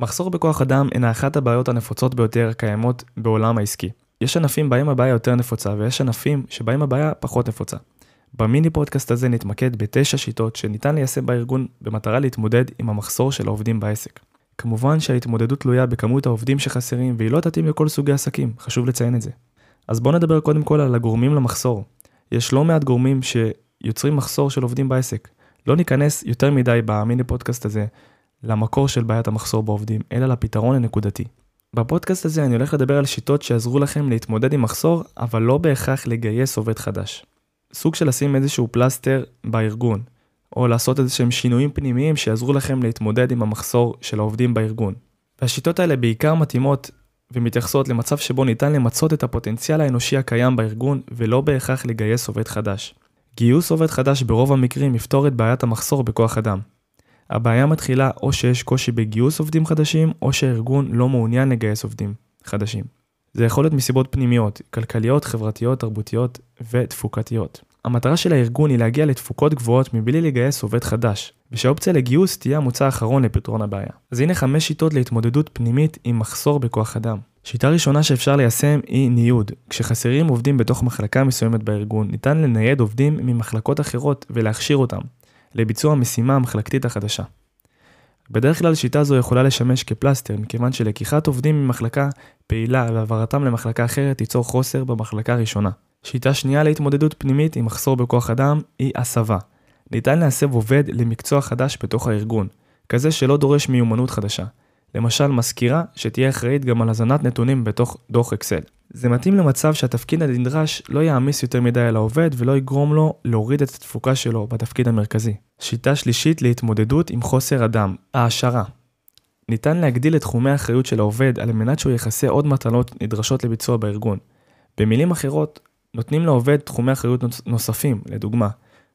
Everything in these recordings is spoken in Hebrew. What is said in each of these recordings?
מחסור בכוח אדם אינה אחת הבעיות הנפוצות ביותר הקיימות בעולם העסקי. יש ענפים בהם הבעיה יותר נפוצה ויש ענפים שבהם הבעיה פחות נפוצה. במיני פודקאסט הזה נתמקד בתשע שיטות שניתן ליישם בארגון במטרה להתמודד עם המחסור של העובדים בעסק. כמובן שההתמודדות תלויה בכמות העובדים שחסרים והיא לא תתאים לכל סוגי עסקים, חשוב לציין את זה. אז בואו נדבר קודם כל על הגורמים למחסור. יש לא מעט גורמים שיוצרים מחסור של עובדים בעסק. לא ניכנס יותר מדי במיני פודקאסט הזה למקור של בעיית המחסור בעובדים, אלא לפתרון הנקודתי. בפודקאסט הזה אני הולך לדבר על שיטות שיעזרו לכם להתמודד עם מחסור, אבל לא בהכרח לגייס עובד חדש. סוג של לשים איזשהו פלסטר בארגון, או לעשות איזה שהם שינויים פנימיים שיעזרו לכם להתמודד עם המחסור של העובדים בארגון. והשיטות האלה בעיקר מתאימות ומתייחסות למצב שבו ניתן למצות את הפוטנציאל האנושי הקיים בארגון ולא בהכרח לגייס עובד חדש. גיוס עובד חדש ברוב המקרים יפתור את בעיית המחסור בכוח אדם. הבעיה מתחילה או שיש קושי בגיוס עובדים חדשים, או שהארגון לא מעוניין לגייס עובדים חדשים. זה יכול להיות מסיבות פנימיות, כלכליות, חברתיות, תרבותיות ותפוקתיות. המטרה של הארגון היא להגיע לתפוקות גבוהות מבלי לגייס עובד חדש, ושהאופציה לגיוס תהיה המוצא האחרון לפתרון הבעיה. אז הנה חמש שיטות להתמודדות פנימית עם מחסור בכוח אדם. שיטה ראשונה שאפשר ליישם היא ניוד. כשחסרים עובדים בתוך מחלקה מסוימת בארגון, ניתן לנייד עובדים ממחלקות אחרות ולהכשיר אותם לביצוע המשימה המחלקתית החדשה. בדרך כלל שיטה זו יכולה לשמש כפלסטר, מכיוון שלקיחת עובדים ממחלקה פעילה והעברתם למחלקה אחרת תיצור חוסר במחלקה הראשונה. שיטה שנייה להתמודדות פנימית עם מחסור בכוח אדם היא הסבה. ניתן להסב עובד למקצוע חדש בתוך הארגון, כזה שלא דורש מיומנות חדשה. למשל מזכירה שתהיה אחראית גם על הזנת נתונים בתוך דוח אקסל. זה מתאים למצב שהתפקיד הנדרש לא יעמיס יותר מדי על העובד ולא יגרום לו להוריד את התפוקה שלו בתפקיד המרכזי. שיטה שלישית להתמודדות עם חוסר אדם, העשרה. ניתן להגדיל את תחומי האחריות של העובד על מנת שהוא יכסה עוד מטלות נדרשות לביצוע בארגון. במילים אחרות, נותנים לעובד תחומי אחריות נוספים, לדוגמה,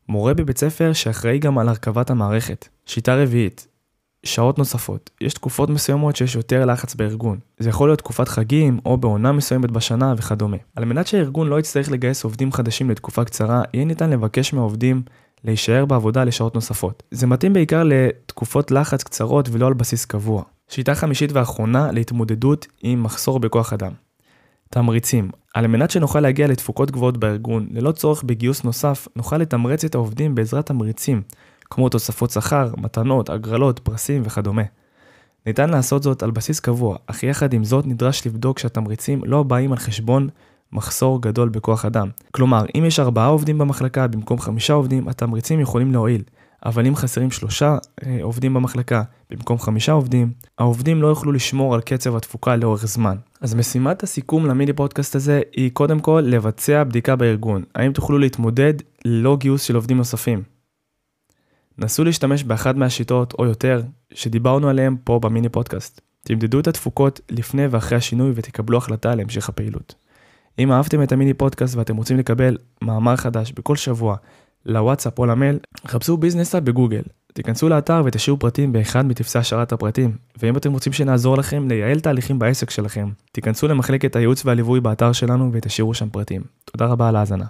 מורה בבית ספר שאחראי גם על הרכבת המערכת. שיטה רביעית, שעות נוספות. יש תקופות מסוימות שיש יותר לחץ בארגון. זה יכול להיות תקופת חגים או בעונה מסוימת בשנה וכדומה. על מנת שהארגון לא יצטרך לגייס עובדים חדשים לתקופה קצרה, יהיה ניתן לבקש מהעובדים להישאר בעבודה לשעות נוספות. זה מתאים בעיקר לתקופות לחץ קצרות ולא על בסיס קבוע. שיטה חמישית ואחרונה להתמודדות עם מחסור בכוח אדם. תמריצים. על מנת שנוכל להגיע לתפוקות גבוהות בארגון, ללא צורך בגיוס נוסף, נוכל לתמרץ את העובדים בעזרת תמריצים, כמו תוספות שכר, מתנות, הגרלות, פרסים וכדומה. ניתן לעשות זאת על בסיס קבוע, אך יחד עם זאת נדרש לבדוק שהתמריצים לא באים על חשבון מחסור גדול בכוח אדם. כלומר, אם יש ארבעה עובדים במחלקה במקום חמישה עובדים, התמריצים יכולים להועיל. אבל אם חסרים שלושה אה, עובדים במחלקה במקום חמישה עובדים, העובדים לא יוכלו לשמור על קצב התפוקה לאורך זמן. אז משימת הסיכום למיני פודקאסט הזה היא קודם כל לבצע בדיקה בארגון. האם תוכלו להתמודד ללא גיוס של עובדים נוספים? נסו להשתמש באחת מהשיטות או יותר שדיברנו עליהן פה במיני פודקאסט. תמדדו את התפוקות לפני ואחרי השינוי ותקבלו החלטה על המשך הפעילות. אם אהבתם את המיני פודקאסט ואתם רוצים לקבל מאמר חדש בכל שבוע לוואטסאפ או למייל, חפשו ביזנסה בגוגל. תיכנסו לאתר ותשאירו פרטים באחד מטפסי השארת הפרטים, ואם אתם רוצים שנעזור לכם לייעל תהליכים בעסק שלכם, תיכנסו למחלקת הייעוץ והליווי באתר שלנו ותשאירו שם פרטים. תודה רבה על ההאזנה.